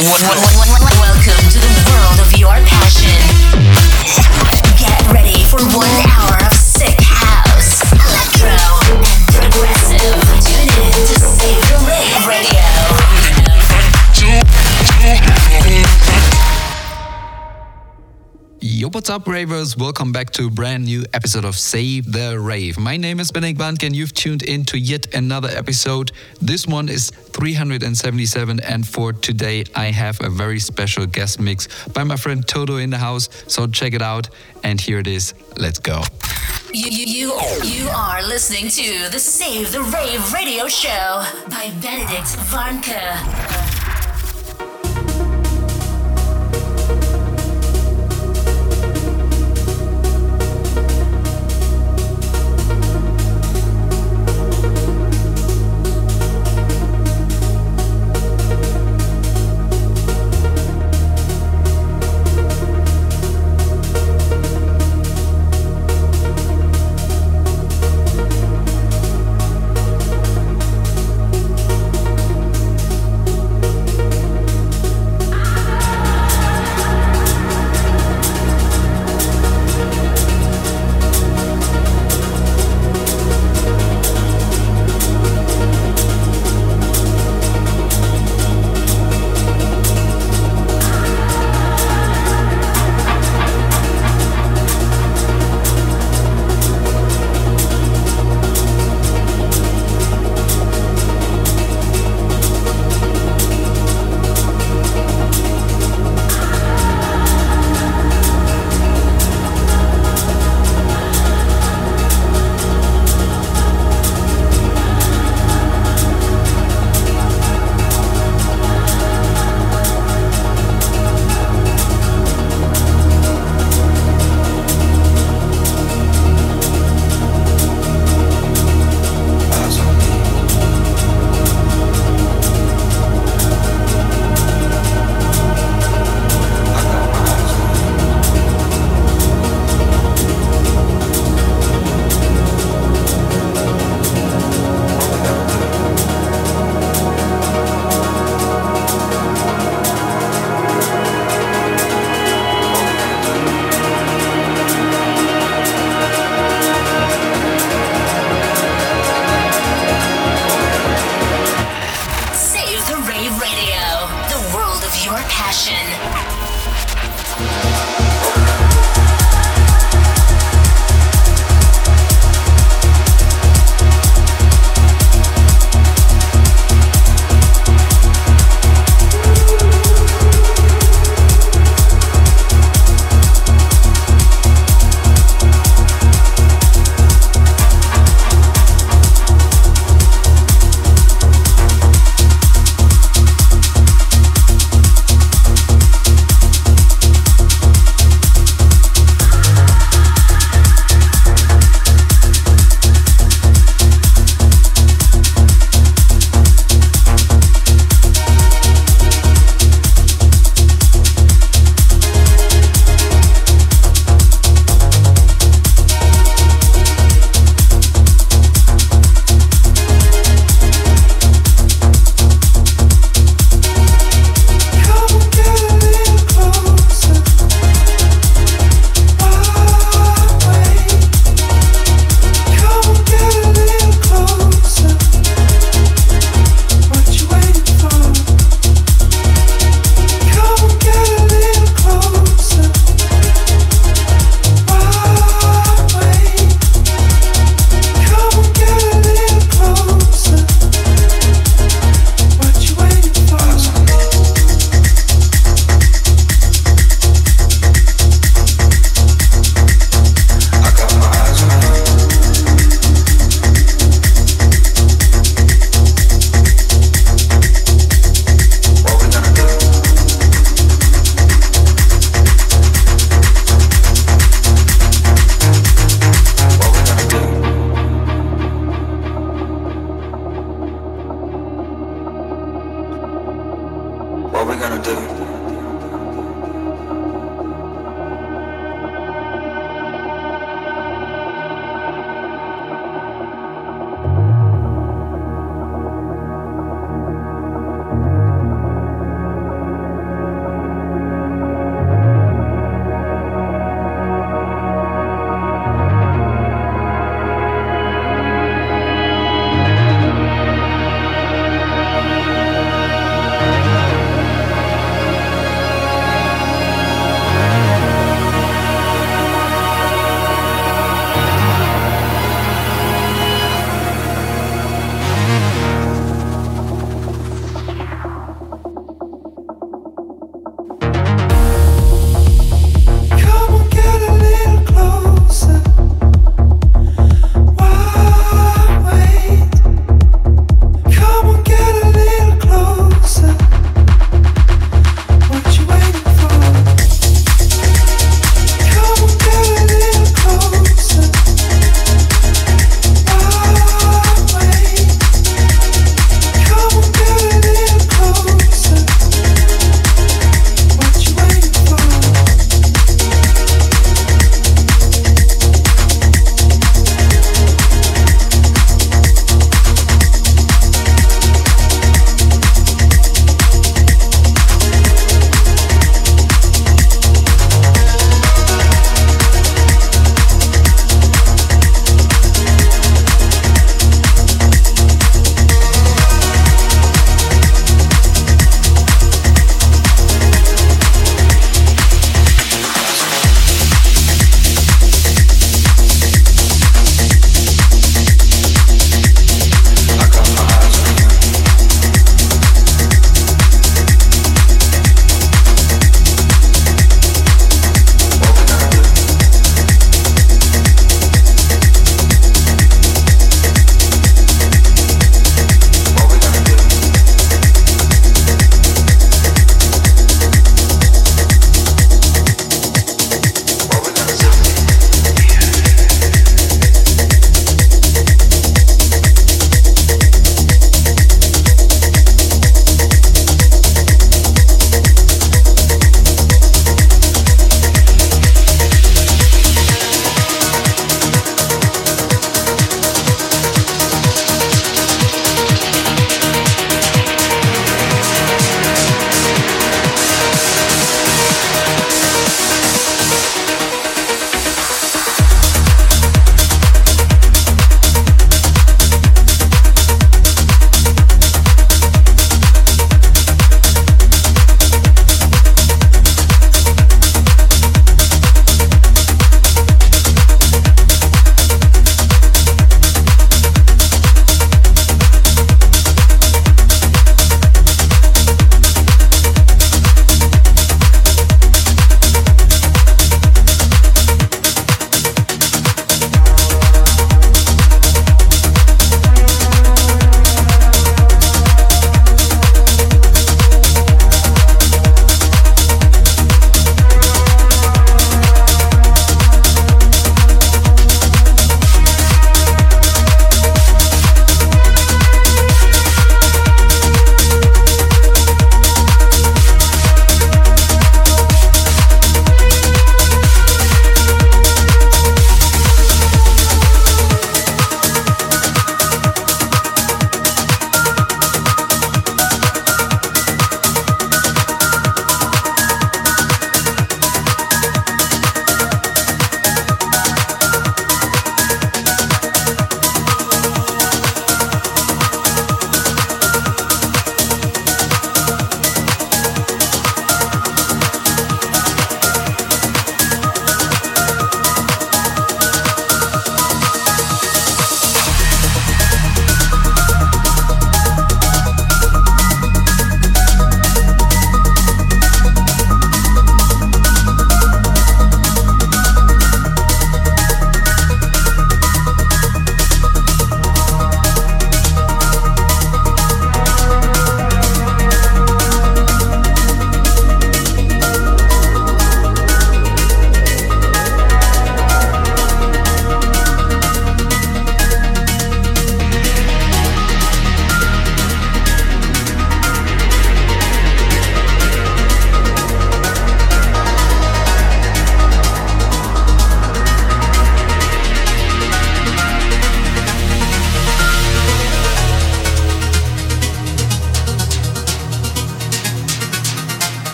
Welcome to the world of your passion. What's up, ravers? Welcome back to a brand new episode of Save the Rave. My name is Benedikt Warnke, and you've tuned in to yet another episode. This one is 377, and for today, I have a very special guest mix by my friend Totto in the house. So check it out, and here it is. Let's go. You, you, you, you are listening to the Save the Rave radio show by Benedikt Warnke.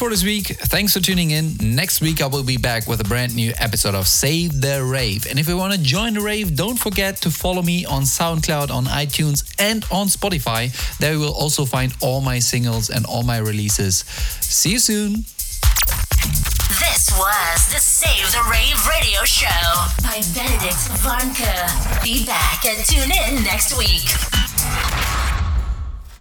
For this week. Thanks for tuning in. Next week, I will be back with a brand new episode of Save the Rave. And if you want to join the rave, don't forget to follow me on SoundCloud, on iTunes, and on Spotify. There you will also find all my singles and all my releases. See you soon. This was the Save the Rave radio show by Benedikt Warnke. Be back and tune in next week.